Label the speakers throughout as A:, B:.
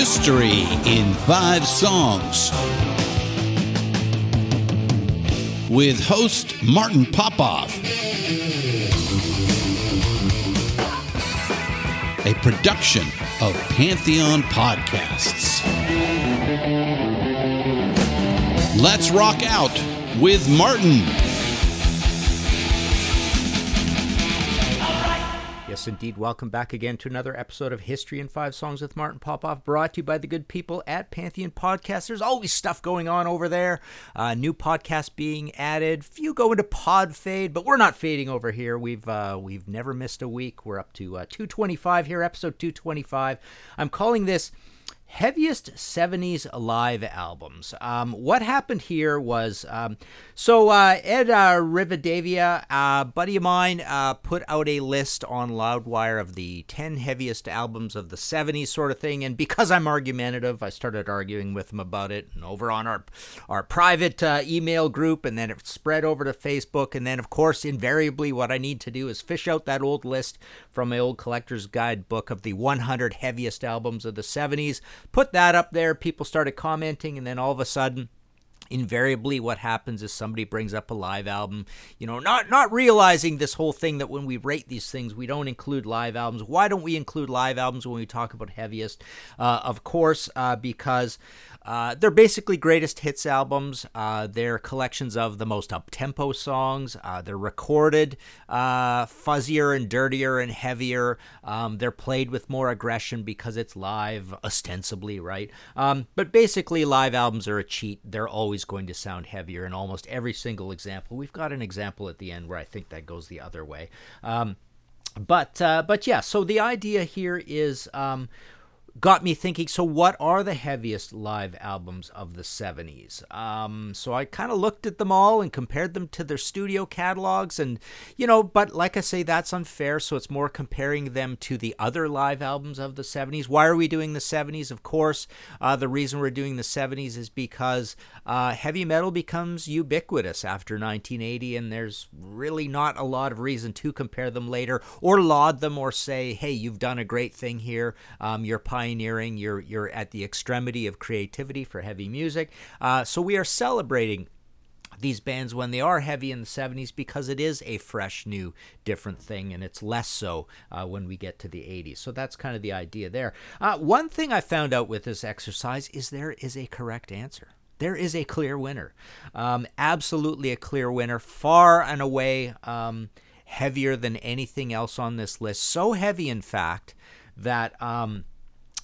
A: History in Five Songs with host Martin Popoff. A production of Pantheon Podcasts. Let's rock out with Martin.
B: Yes, indeed. Welcome back again to another episode of History in Five Songs with Martin Popoff, brought to you by the good people at Pantheon Podcast. There's always stuff going on over there. Uh, new podcasts being added. Few go into pod fade, but we're not fading over here. We've uh, we've never missed a week. We're up to uh, 225 here, episode 225. I'm calling this heaviest 70s live albums. Um, what happened here was um, so uh, Ed uh, Rivadavia, uh, buddy of mine, uh, put out a list on Loudwire of the 10 heaviest albums of the 70s, sort of thing. And because I'm argumentative, I started arguing with him about it and over on our, our private uh, email group. And then it spread over to Facebook. And then, of course, invariably, what I need to do is fish out that old list from my old collector's guide book of the 100 heaviest albums of the 70s put that up there. People started commenting, and then all of a sudden, invariably what happens is somebody brings up a live album you know not not realizing this whole thing that when we rate these things we don't include live albums why don't we include live albums when we talk about heaviest uh, of course uh, because uh, they're basically greatest hits albums. Uh, they're collections of the most up tempo songs. Uh, they're recorded uh, fuzzier and dirtier and heavier. Um, they're played with more aggression because it's live, ostensibly, right? Um, but basically, live albums are a cheat. They're always going to sound heavier in almost every single example. We've got an example at the end where I think that goes the other way. Um, but uh, but yeah, so the idea here is um, got me thinking so what are the heaviest live albums of the 70s um, so i kind of looked at them all and compared them to their studio catalogs and you know but like i say that's unfair so it's more comparing them to the other live albums of the 70s why are we doing the 70s of course uh, the reason we're doing the 70s is because uh, heavy metal becomes ubiquitous after 1980 and there's really not a lot of reason to compare them later or laud them or say hey you've done a great thing here. Um, you're pioneering. You're you're at the extremity of creativity for heavy music. Uh, so we are celebrating these bands when they are heavy in the 70s because it is a fresh, new, different thing, and it's less so uh, when we get to the 80s. So that's kind of the idea there. Uh, one thing I found out with this exercise is there is a correct answer. There is a clear winner. Um, absolutely a clear winner, far and away um, heavier than anything else on this list. So heavy, in fact, that. Um,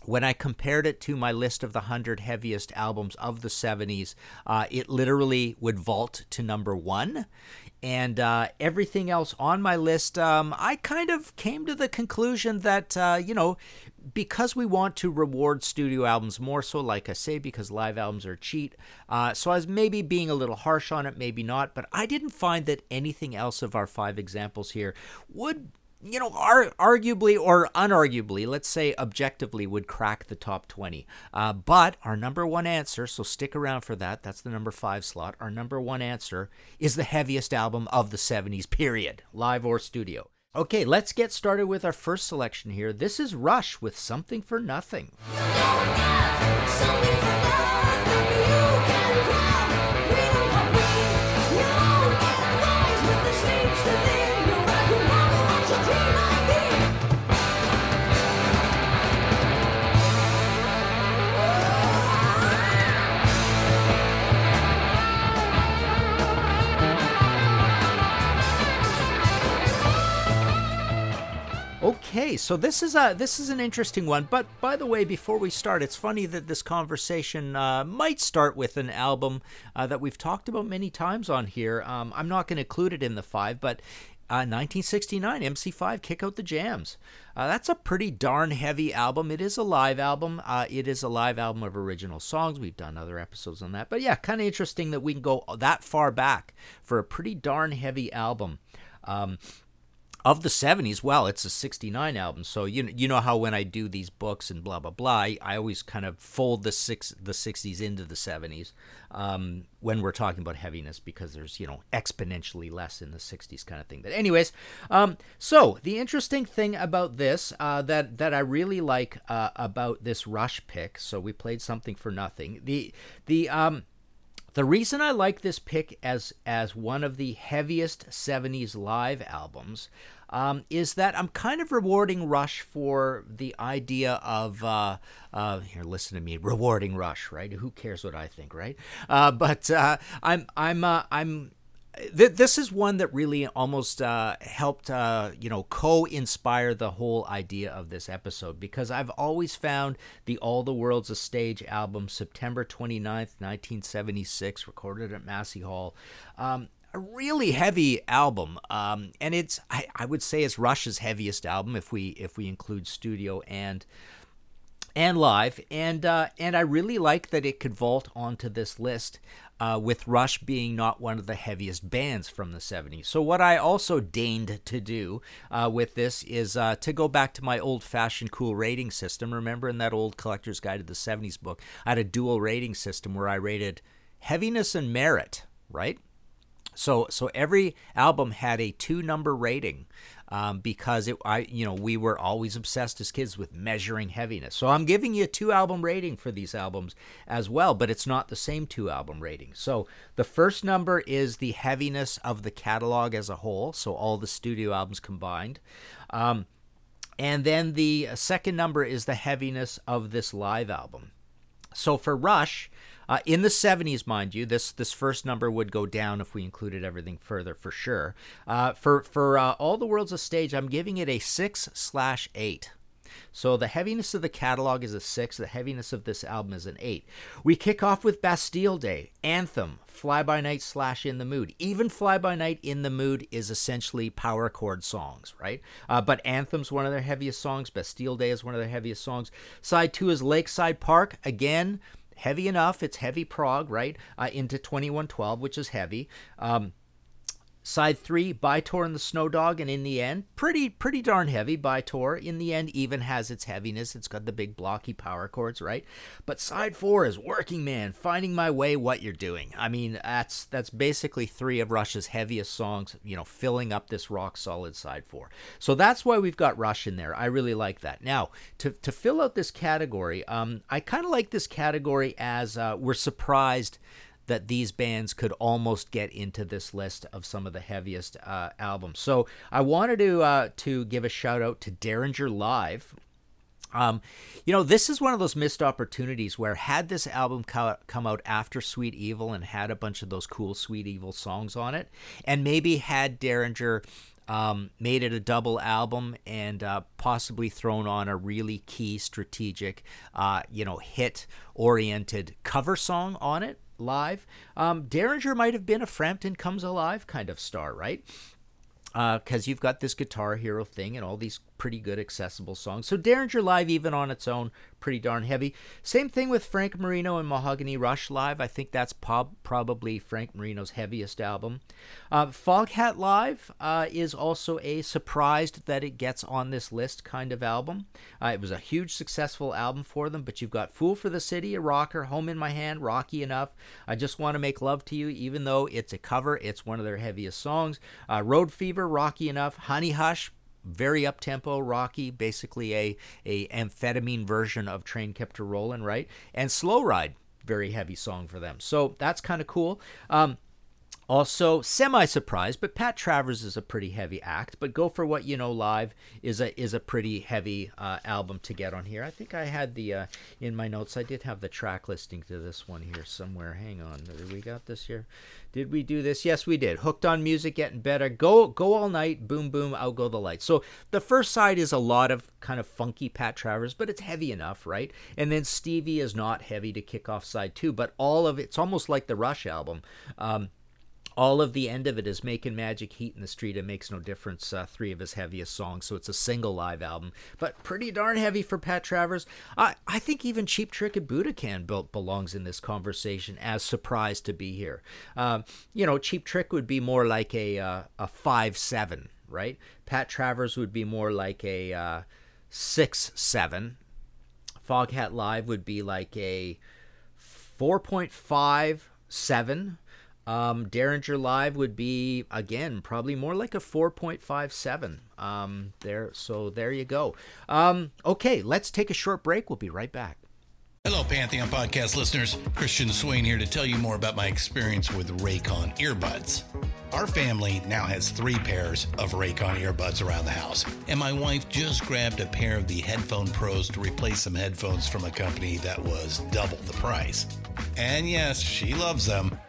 B: when I compared it to my list of the 100 heaviest albums of the 70s, uh, it literally would vault to number one. And uh, everything else on my list, um, I kind of came to the conclusion that, uh, you know, because we want to reward studio albums more so, like I say, because live albums are cheat. Uh, so I was maybe being a little harsh on it, maybe not, but I didn't find that anything else of our five examples here would you know, ar- arguably or unarguably, let's say objectively, would crack the top 20. Uh, but our number one answer, so stick around for that, that's the number five slot. Our number one answer is the heaviest album of the 70s, period, live or studio. Okay, let's get started with our first selection here. This is Rush with Something for Nothing. Okay, so this is a this is an interesting one. But by the way, before we start, it's funny that this conversation uh, might start with an album uh, that we've talked about many times on here. Um, I'm not going to include it in the five, but Uh, 1969, MC5, Kick Out the Jams. Uh, that's a pretty darn heavy album. It is a live album. Uh, it is a live album of original songs. We've done other episodes on that. But yeah, kind of interesting that we can go that far back for a pretty darn heavy album. Um, of the 70s well it's a 69 album so you you know how when i do these books and blah blah blah i, I always kind of fold the six the 60s into the 70s um, when we're talking about heaviness because there's you know exponentially less in the 60s kind of thing. But anyways um, so the interesting thing about this uh, that that i really like uh, about this rush pick so we played something for nothing. The the um the reason I like this pick as as one of the heaviest 70s live albums um, is that I'm kind of rewarding Rush for the idea of uh, uh, here. Listen to me, rewarding Rush, right? Who cares what I think, right? Uh, but uh, I'm I'm uh, I'm this is one that really almost uh, helped, uh, you know, co-inspire the whole idea of this episode because I've always found the All the World's a Stage album, September 29th, 1976, recorded at Massey Hall, um, a really heavy album, um, and it's I, I, would say it's Rush's heaviest album if we if we include studio and and live, and uh, and I really like that it could vault onto this list. Uh, with Rush being not one of the heaviest bands from the 70s. So, what I also deigned to do uh, with this is uh, to go back to my old fashioned cool rating system. Remember in that old Collector's Guide to the 70s book, I had a dual rating system where I rated heaviness and merit, right? So so every album had a two number rating um, because it I you know we were always obsessed as kids with measuring heaviness. So I'm giving you a two album rating for these albums as well, but it's not the same two album rating. So the first number is the heaviness of the catalog as a whole, so all the studio albums combined. Um, and then the second number is the heaviness of this live album. So for Rush, uh, in the 70s, mind you, this this first number would go down if we included everything further for sure. Uh, for for uh, all the world's a stage, I'm giving it a six slash eight. So the heaviness of the catalog is a six. The heaviness of this album is an eight. We kick off with Bastille Day, Anthem, Fly By Night slash In the Mood. Even Fly By Night In the Mood is essentially power chord songs, right? Uh, but Anthem's one of their heaviest songs. Bastille Day is one of their heaviest songs. Side two is Lakeside Park. Again, heavy enough. It's heavy prog, right? Uh, into 2112, which is heavy. Um, Side three, By-Tor and the Snow Dog, and in the end, pretty pretty darn heavy. By-Tor in the end even has its heaviness. It's got the big blocky power chords, right? But side four is Working Man, Finding My Way, What You're Doing. I mean, that's that's basically three of Rush's heaviest songs. You know, filling up this rock solid side four. So that's why we've got Rush in there. I really like that. Now to to fill out this category, um, I kind of like this category as uh, we're surprised that these bands could almost get into this list of some of the heaviest uh, albums. So I wanted to uh, to give a shout out to Derringer Live. Um, you know, this is one of those missed opportunities where had this album co- come out after Sweet Evil and had a bunch of those cool Sweet Evil songs on it, and maybe had Derringer um, made it a double album and uh, possibly thrown on a really key strategic, uh, you know, hit oriented cover song on it live. Um, Derringer might have been a Frampton Comes Alive kind of star, right? Because uh, you've got this Guitar Hero thing and all these pretty good accessible songs. So Derringer Live, even on its own, pretty darn heavy. Same thing with Frank Marino and Mahogany Rush Live. I think that's probably Frank Marino's heaviest album. Uh, Foghat Live uh, is also a surprised that it gets on this list kind of album. Uh, it was a huge successful album for them, but you've got Fool for the City, a rocker, Home in My Hand, Rocky Enough. I Just Want to Make Love to You, even though it's a cover, it's one of their heaviest songs. Uh, Road Fever, Rocky Enough, Honey Hush, very up tempo, rocky, basically a a amphetamine version of Train Kept a Rollin', right? And Slow Ride, very heavy song for them. So that's kind of cool. Um, also, semi surprised, but Pat Travers is a pretty heavy act. But Go for What You Know Live is a is a pretty heavy uh, album to get on here. I think I had the uh, in my notes. I did have the track listing to this one here somewhere. Hang on, did we got this here? Did we do this? Yes, we did. Hooked on music, getting better. Go go all night. Boom boom. Out go the lights. So the first side is a lot of kind of funky Pat Travers, but it's heavy enough, right? And then Stevie is not heavy to kick off side two, but all of it's almost like the Rush album. Um, all of the end of it is making magic heat in the street. It makes no difference. Uh, three of his heaviest songs so it's a single live album. But pretty darn heavy for pat travers. I, I think even cheap trick and budokan built belongs in this conversation as surprised to be here. Um, you know cheap trick would be more like a, uh, a five seven right? Pat travers would be more like a uh, six seven. Foghat live would be like a 4.57 um, Derringer Live would be again probably more like a 4.57. Um, there, so there you go. Um, okay, let's take a short break. We'll be right back.
A: Hello, Pantheon podcast listeners. Christian Swain here to tell you more about my experience with Raycon earbuds. Our family now has three pairs of Raycon earbuds around the house, and my wife just grabbed a pair of the Headphone Pros to replace some headphones from a company that was double the price. And yes, she loves them.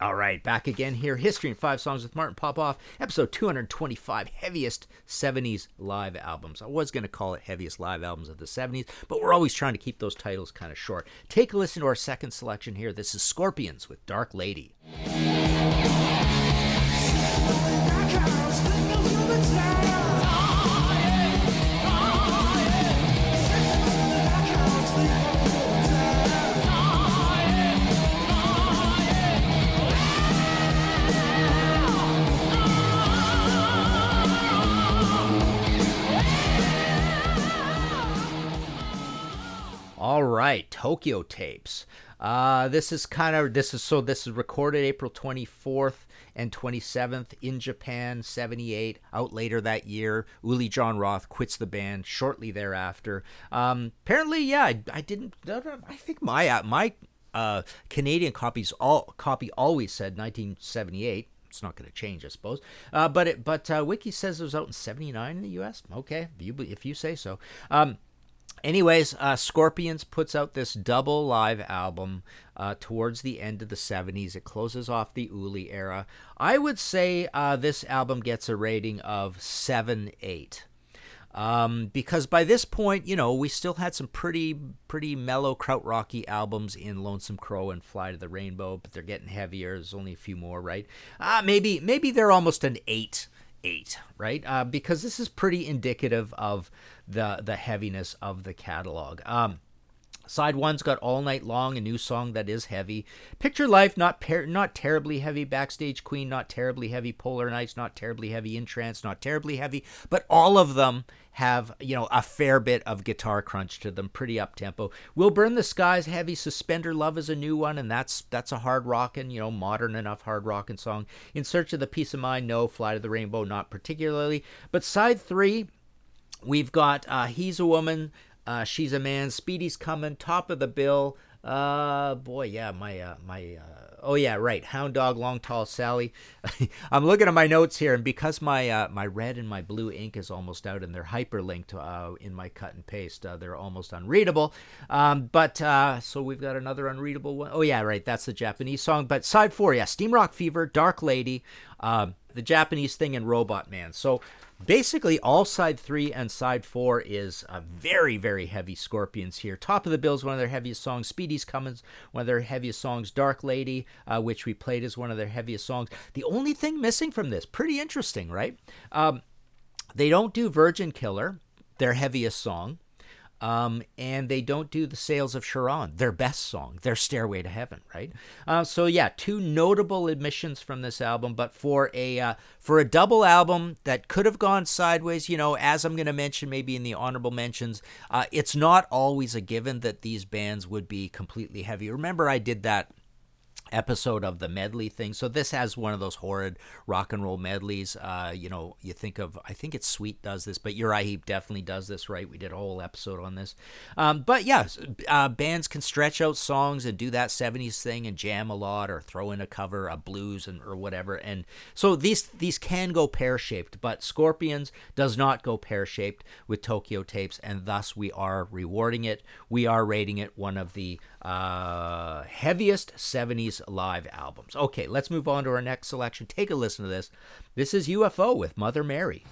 B: All right, back again here. History in Five Songs with Martin Popoff, episode 225, heaviest 70s live albums. I was going to call it heaviest live albums of the 70s, but we're always trying to keep those titles kind of short. Take a listen to our second selection here. This is Scorpions with Dark Lady. All right, Tokyo Tapes. Uh, this is kind of this is so this is recorded April 24th and 27th in Japan, 78. Out later that year, Uli John Roth quits the band shortly thereafter. Um, apparently, yeah, I, I didn't. I think my uh, my uh, Canadian copies all copy always said 1978 it's not going to change, I suppose. Uh, but it, but uh, Wiki says it was out in '79 in the U.S. Okay, if you, if you say so. Um, anyways, uh, Scorpions puts out this double live album uh, towards the end of the 70s. It closes off the Uli era. I would say uh, this album gets a rating of 7 8. Um, because by this point, you know, we still had some pretty pretty mellow krautrocky albums in Lonesome Crow and Fly to the Rainbow, but they're getting heavier. There's only a few more, right? Uh, maybe maybe they're almost an eight eight, right? Uh, because this is pretty indicative of the the heaviness of the catalog. Um, Side one's got All Night Long, a new song that is heavy. Picture Life, not not terribly heavy. Backstage Queen, not terribly heavy. Polar Nights, not terribly heavy. In Trance, not terribly heavy. But all of them have, you know, a fair bit of guitar crunch to them, pretty up tempo. Will Burn the Skies, heavy. Suspender Love is a new one, and that's that's a hard rockin', you know, modern enough hard rockin' song. In Search of the Peace of Mind, no. Fly to the Rainbow, not particularly. But side three, we've got uh, He's a Woman. Uh, she's a man. Speedy's coming. Top of the bill. Uh, boy, yeah, my uh, my. Uh, oh yeah, right. Hound dog, long tall Sally. I'm looking at my notes here, and because my uh, my red and my blue ink is almost out, and they're hyperlinked uh, in my cut and paste, uh, they're almost unreadable. Um, but uh, so we've got another unreadable one. Oh yeah, right. That's the Japanese song. But side four, yeah, Steam Rock Fever, Dark Lady, um, the Japanese thing, and Robot Man. So basically all side three and side four is a very very heavy scorpions here. Top of the bill is one of their heaviest songs. Speedy's coming one of their heaviest songs. Dark lady uh, which we played as one of their heaviest songs. The only thing missing from this pretty interesting right? Um, they don't do virgin killer their heaviest song um, and they don't do the Sails of Charon, their best song, their Stairway to Heaven, right? Uh, so yeah, two notable admissions from this album, but for a uh, for a double album that could have gone sideways, you know, as I'm going to mention maybe in the honorable mentions, uh, it's not always a given that these bands would be completely heavy. Remember, I did that episode of the medley thing. So this has one of those horrid rock and roll medleys. Uh, you know, you think of I think it's Sweet does this, but Uriah Heep definitely does this, right? We did a whole episode on this. Um, but yeah, uh, bands can stretch out songs and do that '70s thing and jam a lot, or throw in a cover, a blues, and or whatever. And so these these can go pear shaped, but Scorpions does not go pear shaped with Tokyo Tapes, and thus we are rewarding it. We are rating it one of the uh, heaviest 70s live albums. Okay, let's move on to our next selection. Take a listen to this. This is UFO with Mother Mary.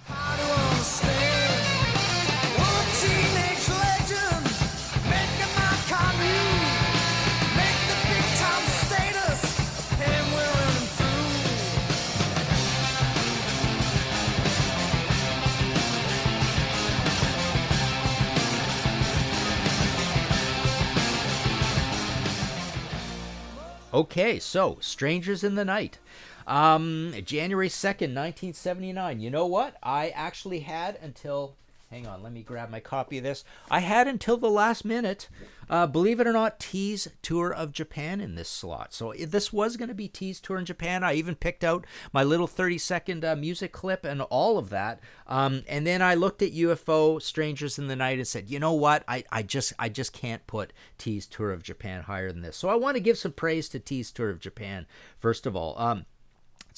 B: Okay, so Strangers in the Night. Um, January 2nd, 1979. You know what? I actually had until. Hang on, let me grab my copy of this. I had until the last minute uh, believe it or not, Teaze Tour of Japan in this slot. So this was going to be Teaze Tour in Japan. I even picked out my little 30 second uh, music clip and all of that. Um, and then I looked at UFO Strangers in the Night and said, you know what? I, I just I just can't put Teaze Tour of Japan higher than this. So I want to give some praise to Teaze Tour of Japan first of all. Um,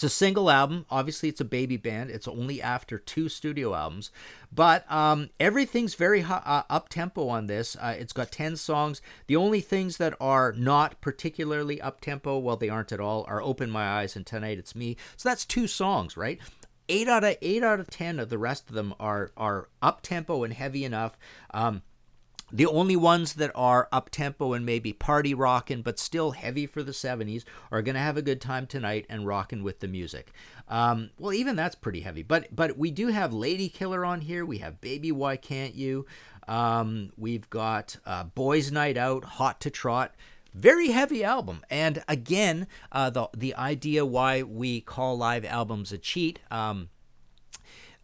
B: it's a single album. Obviously, it's a baby band. It's only after two studio albums, but um, everything's very uh, up tempo on this. Uh, it's got ten songs. The only things that are not particularly up tempo, well, they aren't at all, are "Open My Eyes" and "Tonight It's Me." So that's two songs, right? Eight out of eight out of ten of the rest of them are are up tempo and heavy enough. Um, the only ones that are up tempo and maybe party rocking, but still heavy for the 70s, are going to have a good time tonight and rocking with the music. Um, well, even that's pretty heavy. But but we do have Lady Killer on here. We have Baby Why Can't You. Um, we've got uh, Boys Night Out, Hot to Trot. Very heavy album, and again, uh, the the idea why we call live albums a cheat. Um,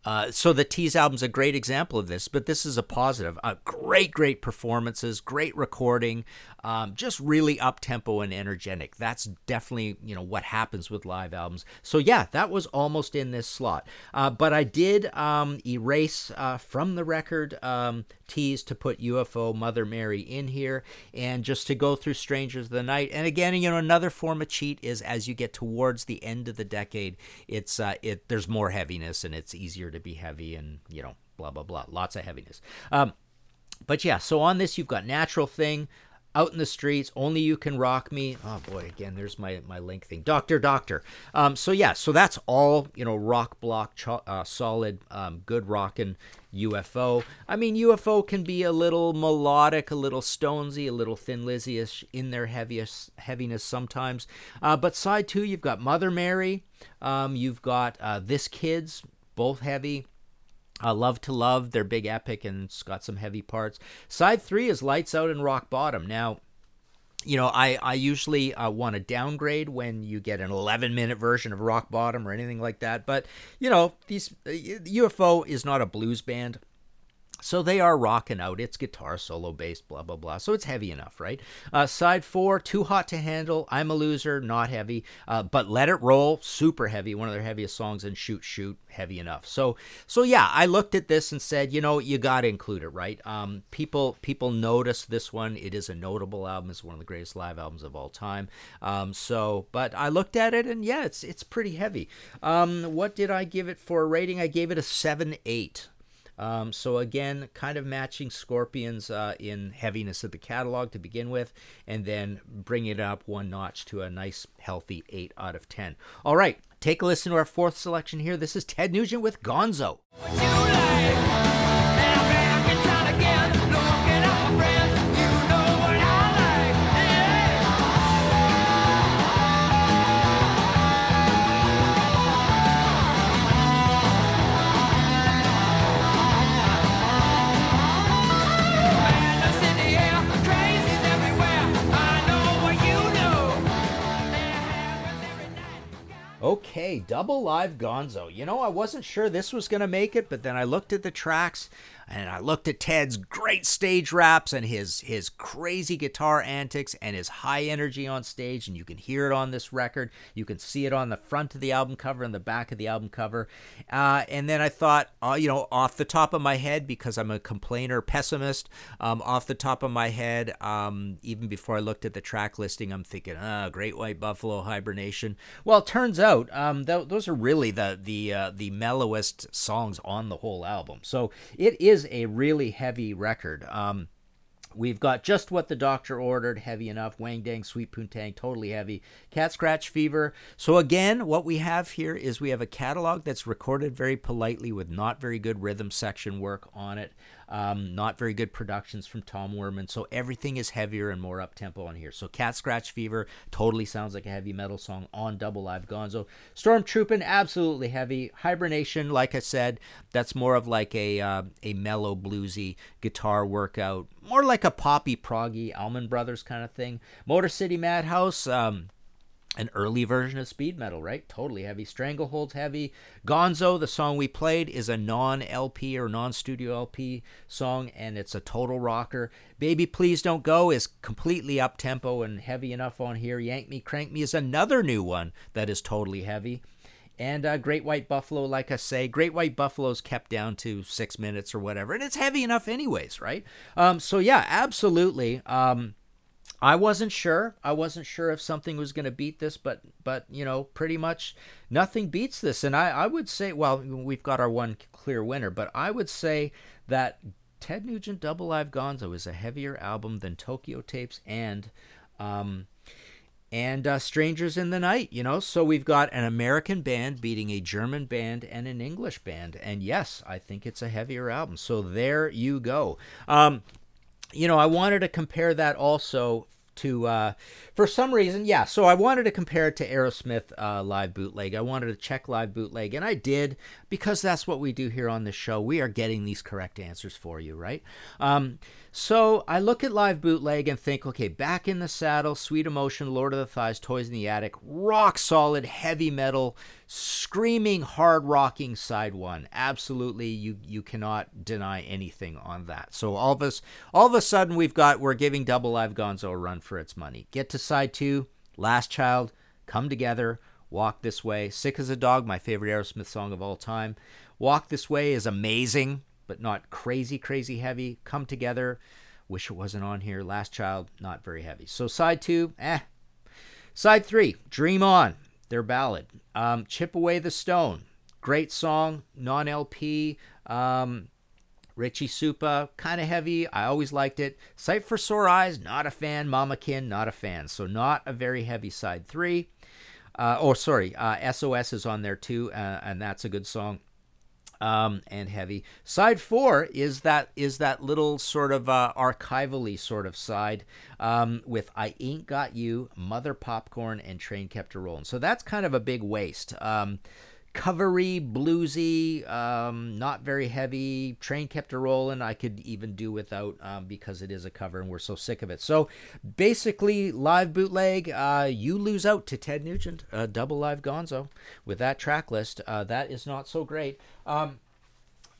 B: uh, so the Teaze album's a great example of this, but this is a positive. Uh, great, great performances, great recording, um, just really up tempo and energetic. That's definitely you know what happens with live albums. So yeah, that was almost in this slot. Uh, but I did um, erase uh, from the record um, Teaze to put UFO Mother Mary in here, and just to go through Strangers of the Night. And again, you know, another form of cheat is as you get towards the end of the decade, it's uh, it there's more heaviness and it's easier to be heavy and you know blah blah blah, lots of heaviness. Um, but yeah, so on this you've got Natural Thing, out in the streets only you can rock me. Oh boy again there's my my link thing. Doctor doctor. Um so yeah so that's all you know rock block cho- uh, solid um, good rockin' ufo i mean ufo can be a little melodic a little stonesy a little thin lizzy-ish in their heaviest heaviness sometimes. Uh, but side two you've got mother mary. Um, you've got uh, this kids both heavy Uh, love to Love, their big epic, and it's got some heavy parts. Side three is Lights Out and Rock Bottom. Now, you know, I, I usually uh, want to downgrade when you get an 11 minute version of Rock Bottom or anything like that. But, you know, these uh, UFO is not a blues band. So they are rocking out. It's guitar solo bass, blah blah blah. So it's heavy enough, right? Uh, side four, too hot to handle. I'm a loser, not heavy. Uh, but let it roll, super heavy. One of their heaviest songs. And shoot, shoot, heavy enough. So so yeah, I looked at this and said, you know, you got to include it, right? Um, people people notice this one. It is a notable album. It's one of the greatest live albums of all time. Um, so, but I looked at it and yeah, it's it's pretty heavy. Um, what did I give it for a rating? I gave it a seven eight. Um, so again, kind of matching Scorpions uh, in heaviness of the catalog to begin with, and then bring it up one notch to a nice, healthy eight out of ten. All right, take a listen to our fourth selection here. This is Ted Nugent with Gonzo. Okay, double live Gonzo. You know, I wasn't sure this was going to make it, but then I looked at the tracks and I looked at Ted's great stage raps and his his crazy guitar antics and his high energy on stage and you can hear it on this record. You can see it on the front of the album cover and the back of the album cover. Uh, and then I thought, uh, you know, off the top of my head because I'm a complainer pessimist, um, off the top of my head, um, even before I looked at the track listing, I'm thinking, ah, Great White Buffalo, Hibernation. Well, turns out um, th- those are really the the uh, the mellowest songs on the whole album. So it is is a really heavy record. Um, We've got just what the doctor ordered, heavy enough. Wang Dang, Sweet Poontang, totally heavy. Cat Scratch Fever. So again, what we have here is we have a catalog that's recorded very politely with not very good rhythm section work on it. Um, not very good productions from Tom Werman, so everything is heavier and more up tempo on here. So Cat Scratch Fever totally sounds like a heavy metal song on Double Live Gonzo. Stormtroopin' absolutely heavy. Hibernation, like I said, that's more of like a uh, a mellow bluesy guitar workout, more like a poppy proggy Allman Brothers kind of thing. Motor City Madhouse. Um, an early version of speed metal, right? Totally heavy. Stranglehold's heavy. Gonzo, the song we played, is a non LP or non studio LP song, and it's a total rocker. Baby Please Don't Go is completely up tempo and heavy enough on here. Yank Me, Crank Me is another new one that is totally heavy. And uh, Great White Buffalo, like I say, Great White Buffalo's kept down to six minutes or whatever, and it's heavy enough, anyways, right? Um, so yeah, absolutely. Um, I wasn't sure. I wasn't sure if something was going to beat this, but but you know, pretty much nothing beats this. And I I would say, well, we've got our one clear winner, but I would say that Ted Nugent Double Live Gonzo is a heavier album than Tokyo Tapes and um and uh, Strangers in the Night, you know. So we've got an American band beating a German band and an English band, and yes, I think it's a heavier album. So there you go. Um, you know, I wanted to compare that also to uh, for some reason yeah so i wanted to compare it to aerosmith uh, live bootleg. I wanted to check live bootleg and i did because that's what we do here on the show. We are getting these correct answers for you right? Um, so I look at live bootleg and think, okay, back in the saddle, sweet emotion, Lord of the Thighs, Toys in the Attic, rock solid, heavy metal, screaming, hard rocking side one. Absolutely, you you cannot deny anything on that. So all of us, all of a sudden, we've got we're giving Double Live Gonzo a run for its money. Get to side two, Last Child, come together. Walk This Way, Sick as a Dog, my favorite Aerosmith song of all time. Walk This Way is amazing but not crazy, crazy heavy. Come Together, wish it wasn't on here. Last Child, not very heavy. So side two, eh. Side three, Dream On, their ballad. Um, Chip Away the Stone, great song, non LP. Um, Richie Supa, kind of heavy. I always liked it. Sight for Sore Eyes, not a fan. Mama Kin, not a fan. So not a very heavy side three. Uh, oh, sorry, uh, SOS is on there too, uh, and that's a good song um, and heavy. Side four is that is that little sort of uh, archivally sort of side um, with "I Ain't Got You," "Mother Popcorn," and "Train Kept a Rollin'." So that's kind of a big waste. Um, covery, bluesy, um, not very heavy. Train kept a rolling. I could even do without um, because it is a cover and we're so sick of it. So basically, live bootleg, uh, you lose out to Ted Nugent, uh, double live Gonzo with that track list. Uh, that is not so great. Um,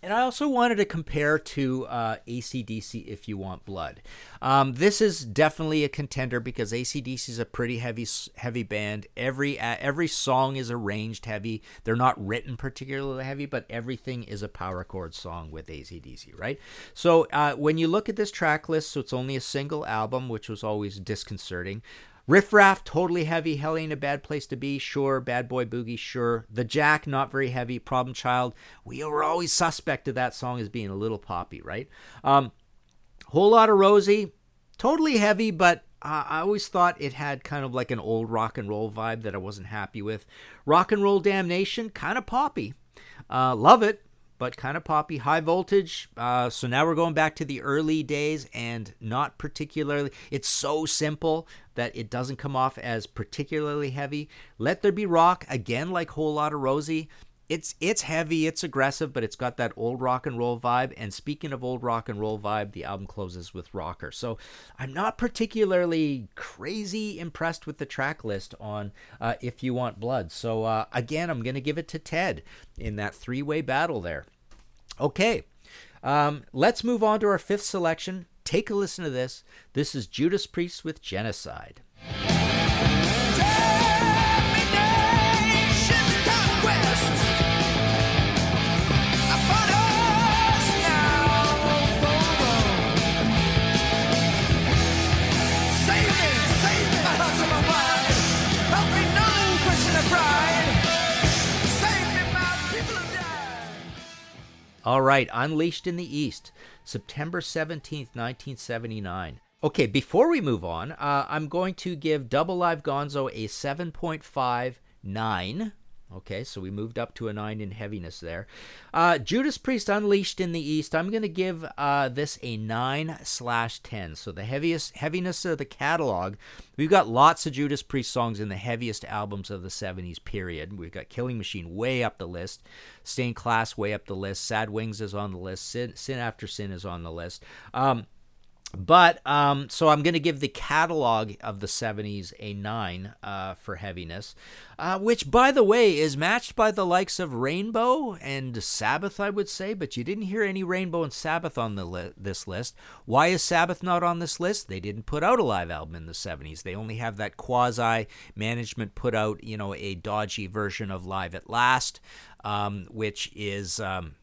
B: and I also wanted to compare to uh, ACDC If You Want Blood. Um, this is definitely a contender because ACDC is a pretty heavy heavy band. Every uh, every song is arranged heavy. They're not written particularly heavy, but everything is a power chord song with ACDC, right? So uh, when you look at this track list, so it's only a single album, which was always disconcerting. Riff Raff, totally heavy. Hell ain't a bad place to be. Sure. Bad Boy Boogie, sure. The Jack, not very heavy. Problem Child, we were always suspect of that song as being a little poppy, right? Um, Whole Lot of Rosie, totally heavy, but uh, I always thought it had kind of like an old rock and roll vibe that I wasn't happy with. Rock and Roll Damnation, kind of poppy. Uh, love it but kind of poppy, high voltage. Uh, so now we're going back to the early days and not particularly, it's so simple that it doesn't come off as particularly heavy. Let There Be Rock, again, like Whole Lot of Rosie, it's it's heavy, it's aggressive, but it's got that old rock and roll vibe. And speaking of old rock and roll vibe, the album closes with Rocker. So I'm not particularly crazy impressed with the track list on uh, If You Want Blood. So uh, again, I'm gonna give it to Ted in that three way battle there. Okay, um, let's move on to our fifth selection. Take a listen to this. This is Judas Priest with Genocide. All right, Unleashed in the East, September 17th, 1979. Okay, before we move on, uh, I'm going to give Double Live Gonzo a 7.59 Okay, so we moved up to a 9 in heaviness there. Uh, Judas Priest Unleashed in the East, I'm going to give uh, this a 9 slash 10. So the heaviest heaviness of the catalog, we've got lots of Judas Priest songs in the heaviest albums of the 70s period. We've got Killing Machine way up the list, Stained Class way up the list, Sad Wings is on the list, Sin, Sin After Sin is on the list. Um, but um, so I'm going to give the catalog of the 70s a 9 uh, for heaviness, uh, which, by the way, is matched by the likes of Rainbow and Sabbath, I would say. But you didn't hear any Rainbow and Sabbath on the li- this list. Why is Sabbath not on this list? They didn't put out a live album in the 70s. They only have that quasi management put out, you know, a dodgy version of Live at Last, um, which is. Um,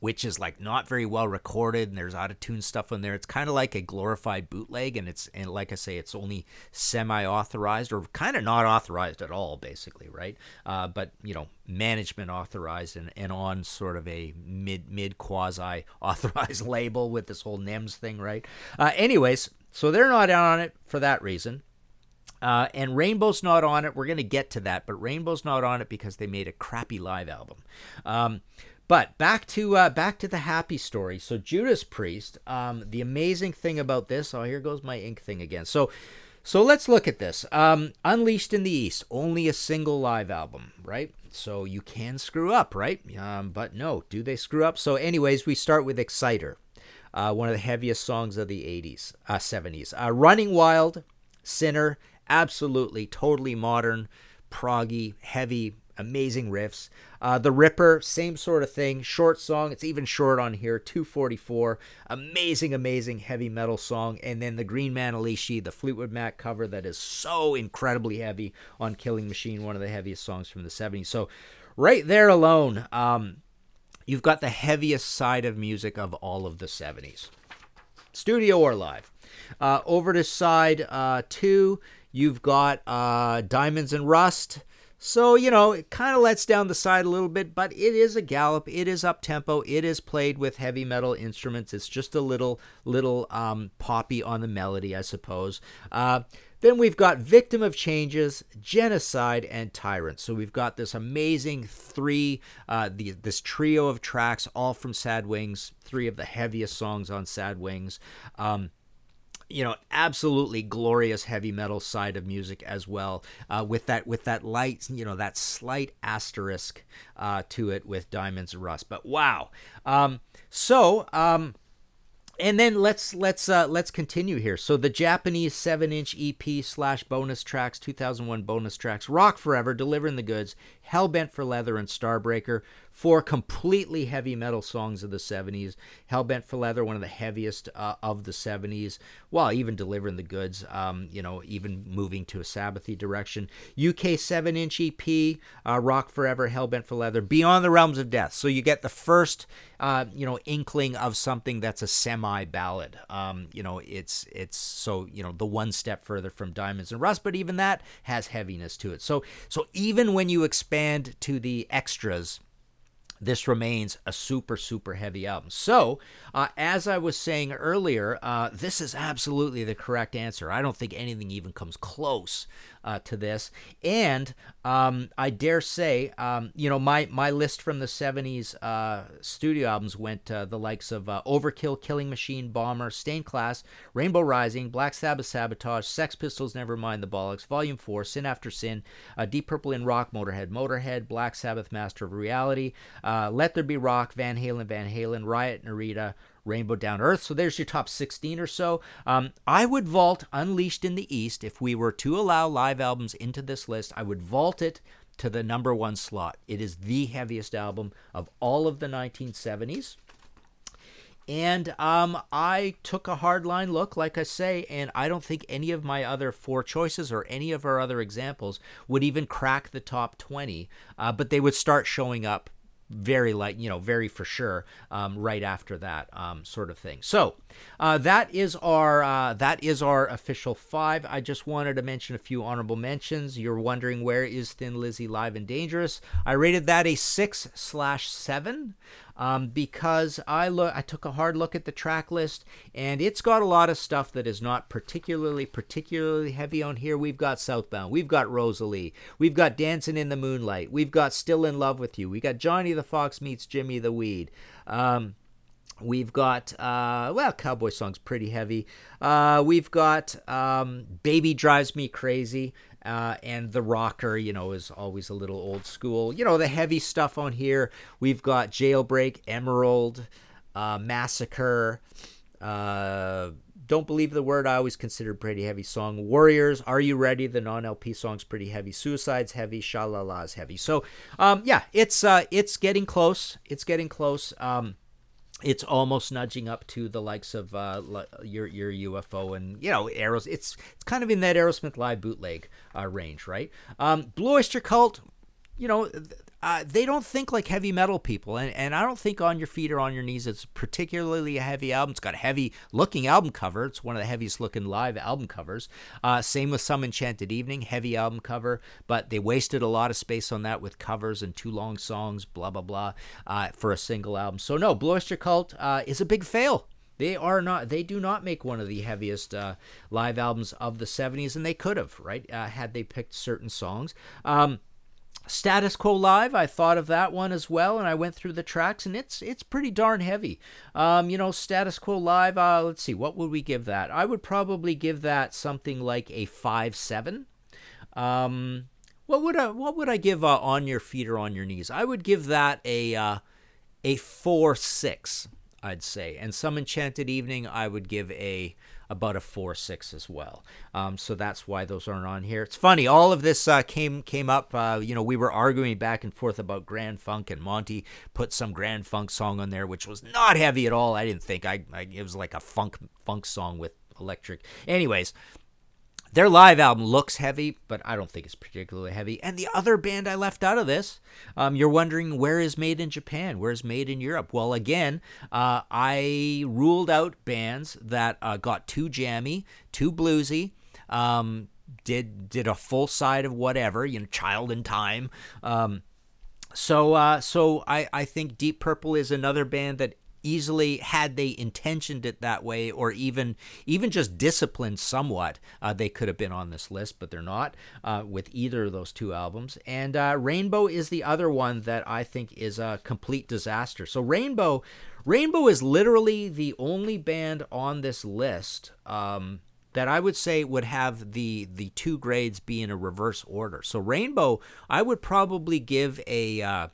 B: which is like not very well recorded and there's out of tune stuff on there. It's kind of like a glorified bootleg and it's and like I say, it's only semi authorized or kind of not authorized at all, basically, right? Uh, but you know, management authorized and, and on sort of a mid mid quasi authorized label with this whole NEMS thing, right? Uh, anyways, so they're not on it for that reason. Uh, and Rainbow's not on it. We're going to get to that, but Rainbow's not on it because they made a crappy live album. Um, but back to uh, back to the happy story. So Judas Priest. Um, the amazing thing about this. Oh, here goes my ink thing again. So. So let's look at this. Um, Unleashed in the East, only a single live album, right? So you can screw up, right? Um, but no, do they screw up? So, anyways, we start with Exciter, uh, one of the heaviest songs of the 80s, uh, 70s. Uh, Running Wild, Sinner, absolutely, totally modern, proggy, heavy, amazing riffs. Uh, the Ripper, same sort of thing. Short song. It's even short on here. 244. Amazing, amazing heavy metal song. And then the Green Manalishi, the Fleetwood Mac cover that is so incredibly heavy on Killing Machine, one of the heaviest songs from the 70s. So right there alone, um, you've got the heaviest side of music of all of the 70s. Studio or live. Uh, over to side uh, two, you've got uh, Diamonds and Rust. So, you know, it kind of lets down the side a little bit, but it is a gallop. It is up tempo. It is played with heavy metal instruments. It's just a little, little um, poppy on the melody, I suppose. Uh, then we've got Victim of Changes, Genocide, and Tyrant. So we've got this amazing three, uh, the, this trio of tracks, all from Sad Wings, three of the heaviest songs on Sad Wings. Um, you know absolutely glorious heavy metal side of music as well uh, with that with that light you know that slight asterisk uh, to it with diamonds and rust. But wow. Um, so um, and then let's let's uh, let's continue here. So the Japanese seven-inch EP slash bonus tracks, 2001 bonus tracks, Rock Forever, Delivering the Goods, Hellbent for Leather, and Starbreaker four completely heavy metal songs of the 70s. Hellbent for Leather, one of the heaviest uh, of the 70s, while even delivering the goods, um, you know, even moving to a Sabbathy direction. UK 7 inch EP, uh, Rock Forever, Hellbent for Leather, Beyond the Realms of Death. So you get the first, uh, you know, inkling of something that's a semi ballad. Um, you know, it's, it's so, you know, the one step further from Diamonds and Rust, but even that has heaviness to it. So, so even when you expand to the extras, this remains a super super heavy album. So uh, as i was saying earlier uh, this is absolutely the correct answer. I don't think anything even comes close uh, to this. And um, I dare say, um, you know, my, my list from the 70s uh, studio albums went uh, the likes of uh, Overkill, Killing Machine, Bomber, Stained Class, Rainbow Rising, Black Sabbath Sabotage, Sex Pistols, Nevermind the Bollocks, Volume 4, Sin After Sin, uh, Deep Purple in Rock, Motorhead, Motorhead, Black Sabbath, Master of Reality, uh, Let There Be Rock, Van Halen, Van Halen, Riot, Narita, Rainbow Down Earth. So there's your top 16 or so. Um, I would vault Unleashed in the East if we were to allow live albums into this list. I would vault it to the number one slot. It is the heaviest album of all of the 1970s. And um, I took a hard line look, like I say, and I don't think any of my other four choices or any of our other examples would even crack the top 20, uh, but they would start showing up very like you know very for sure um, right after that um, sort of thing. So uh, that is our uh, that is our official five. I just wanted to mention a few honorable mentions. You're wondering where is thin lizzy live and dangerous? I rated that a six slash seven um, because I look I took a hard look at the track list and it's got a lot of stuff that is not particularly particularly heavy on here. We've got Southbound, we've got Rosalie, we've got Dancing in the Moonlight, we've got Still in Love with You, we got Johnny the Fox meets Jimmy the Weed. Um, We've got, uh, well, Cowboy Song's pretty heavy. Uh, we've got um, Baby Drives Me Crazy. Uh, and the rocker, you know, is always a little old school. You know, the heavy stuff on here. We've got Jailbreak, Emerald, uh, Massacre. Uh, Don't believe the word. I always considered pretty heavy song. Warriors, Are You Ready? The non LP song's pretty heavy. Suicide's heavy. Shalala's heavy. So, um, yeah, it's uh, it's getting close. It's getting close. Um, it's almost nudging up to the likes of uh, your your UFO and you know arrows. It's it's kind of in that Aerosmith live bootleg uh, range, right? Um, Blue Oyster Cult, you know, uh, they don't think like heavy metal people, and, and I don't think On Your Feet or On Your Knees is particularly a heavy album. It's got a heavy looking album cover. It's one of the heaviest looking live album covers. Uh, same with Some Enchanted Evening, heavy album cover, but they wasted a lot of space on that with covers and two long songs, blah blah blah, uh, for a single album. So no, Blue Oyster Cult uh, is a big fail. They are not. They do not make one of the heaviest uh, live albums of the '70s, and they could have, right, uh, had they picked certain songs. Um, Status Quo Live, I thought of that one as well, and I went through the tracks, and it's it's pretty darn heavy. Um, you know, Status Quo Live. Uh, let's see, what would we give that? I would probably give that something like a five seven. Um, what would I what would I give uh, on your feet or on your knees? I would give that a uh, a four six. I'd say, and some Enchanted Evening, I would give a about a four six as well. Um, so that's why those aren't on here. It's funny. All of this uh, came came up. Uh, you know, we were arguing back and forth about Grand Funk, and Monty put some Grand Funk song on there, which was not heavy at all. I didn't think I, I it was like a funk funk song with electric. Anyways, their live album looks heavy, but I don't think it's particularly heavy. And the other band I left out of this, um, you're wondering where is Made in Japan? Where is Made in Europe? Well, again, uh, I ruled out bands that uh, got too jammy, too bluesy. Um, did did a full side of whatever, you know, Child in Time. Um, so uh, so I, I think Deep Purple is another band that easily had they intentioned it that way or even even just disciplined somewhat uh, they could have been on this list but they're not uh, with either of those two albums and uh, rainbow is the other one that i think is a complete disaster so rainbow rainbow is literally the only band on this list um, that I would say would have the the two grades be in a reverse order. So Rainbow, I would probably give a uh,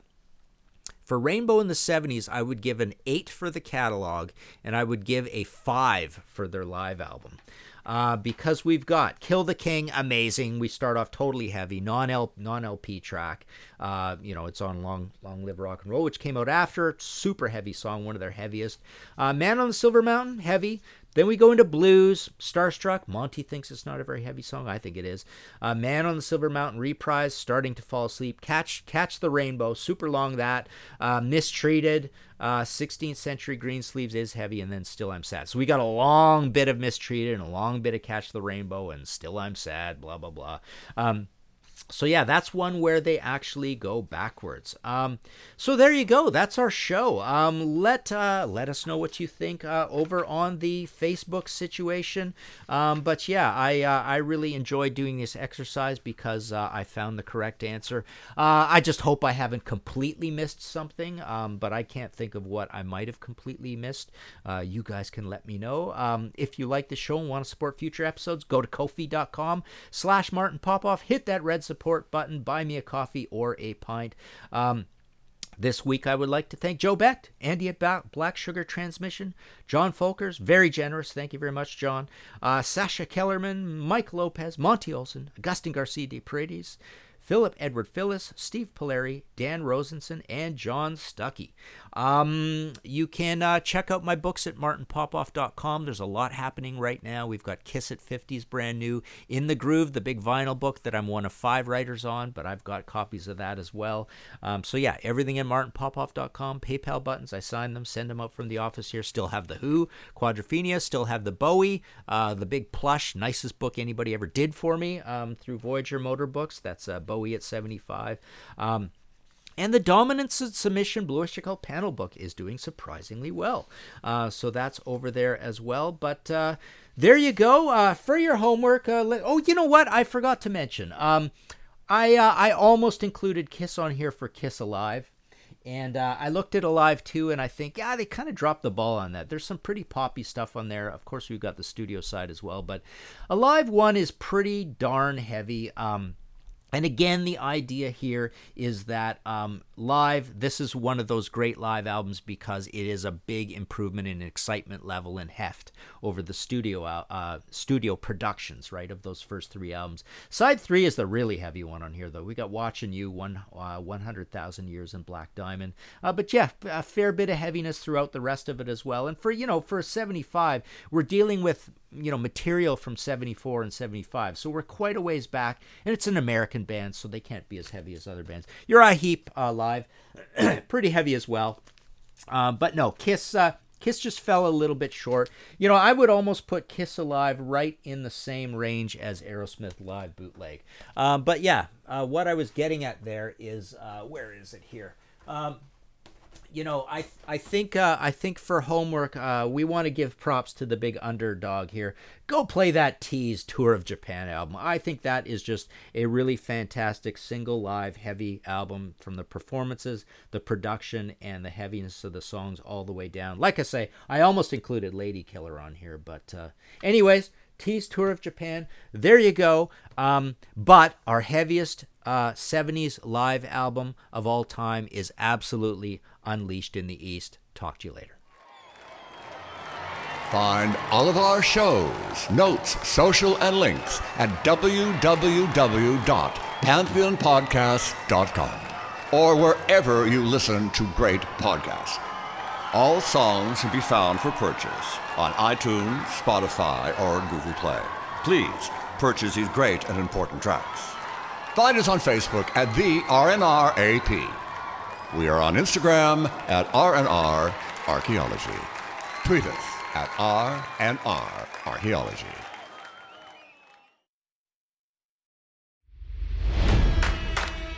B: for Rainbow in the 70s, I would give an 8 for the catalog, and I would give a 5 for their live album. Uh, because we've got Kill the King, amazing. We start off totally heavy, non LP track. Uh, you know, it's on Long Long Live Rock and Roll, which came out after. Super heavy song, one of their heaviest. Uh, Man on the Silver Mountain, heavy. Then we go into blues, Starstruck. Monty thinks it's not a very heavy song. I think it is. Uh, Man on the Silver Mountain reprise, Starting to Fall Asleep, Catch Catch the Rainbow, super long that. Uh, Mistreated, uh, 16th Century Greensleeves is heavy, and then Still I'm Sad. So we got a long bit of Mistreated and a long bit of Catch the Rainbow and Still I'm Sad, blah, blah, blah. Um, so yeah, that's one where they actually go backwards. Um, so there you go. That's our show. Um, let uh, let us know what you think uh, over on the Facebook situation. Um, but yeah, I uh, I really enjoyed doing this exercise because uh, I found the correct answer. Uh, I just hope I haven't completely missed something, um, but I can't think of what I might have completely missed. Uh, you guys can let me know. Um, if you like the show and want to support future episodes, go to ko-fi.com slash Martin Popoff. Hit that red support support button, buy me a coffee or a pint. Um, this week, I would like to thank Joe Beck, Andy at Black Sugar Transmission, John Folkers, very generous. Thank you very much, John. Uh, Sasha Kellerman, Mike Lopez, Monty Olson, Augustin Garcia de Paredes, Philip Edward Phyllis, Steve Polari, Dan Rosenson, and John Stuckey. Um, you can uh, check out my books at martinpopoff.com. There's a lot happening right now. We've got Kiss at 50s brand new, In the Groove, the big vinyl book that I'm one of five writers on, but I've got copies of that as well. Um, so yeah, everything at martinpopoff.com. PayPal buttons, I sign them, send them out from the office here. Still have the Who, Quadrophenia, still have the Bowie, uh, the big plush, nicest book anybody ever did for me um, through Voyager Motor Books. That's uh, Bowie at 75. Um, and the Dominance and Submission Blue Cult panel book is doing surprisingly well. Uh, so that's over there as well. But uh, there you go. Uh, for your homework. Uh, oh, you know what? I forgot to mention. Um, I, uh, I almost included Kiss on here for Kiss Alive. And uh, I looked at Alive II, and I think, yeah, they kind of dropped the ball on that. There's some pretty poppy stuff on there. Of course, we've got the studio side as well, but Alive 1 is pretty darn heavy. Um, and again, the idea here is that um, live, this is one of those great live albums because it is a big improvement in excitement level and heft over the studio uh, studio productions, right, of those first three albums. Side three is the really heavy one on here, though. We got Watching You, one uh, 100,000 Years in Black Diamond. Uh, but yeah, a fair bit of heaviness throughout the rest of it as well. And for, you know, for 75, we're dealing with you know material from 74 and 75 so we're quite a ways back and it's an american band so they can't be as heavy as other bands. Uriah heep uh, live pretty heavy as well. Uh, but no kiss uh, kiss just fell a little bit short. You know i would almost put kiss alive right in the same range as aerosmith live bootleg. Um, but yeah uh, what i was getting at there is uh, where is it here? Um, you know, I I think uh, I think for homework, uh, we want to give props to the big underdog here. Go play that Teaze Tour of Japan album. I think that is just a really fantastic single live heavy album from the performances, the production, and the heaviness of the songs all the way down. Like I say, I almost included Lady Killer on here, but uh, anyways. Teaze Tour of Japan. There you go. Um, but our heaviest uh, 70s live album of all time is absolutely Unleashed in the East. Talk to you later.
C: Find all of our shows, notes, social, and links at www.pantheonpodcast.com or wherever you listen to great podcasts. All songs can be found for purchase on iTunes, Spotify, or Google Play. Please purchase these great and important tracks. Find us on Facebook at the RNRAP. We are on Instagram at RNR Archaeology. Tweet us at RNR Archaeology.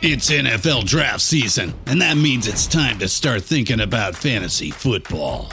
D: It's NFL draft season, and that means it's time to start thinking about fantasy football.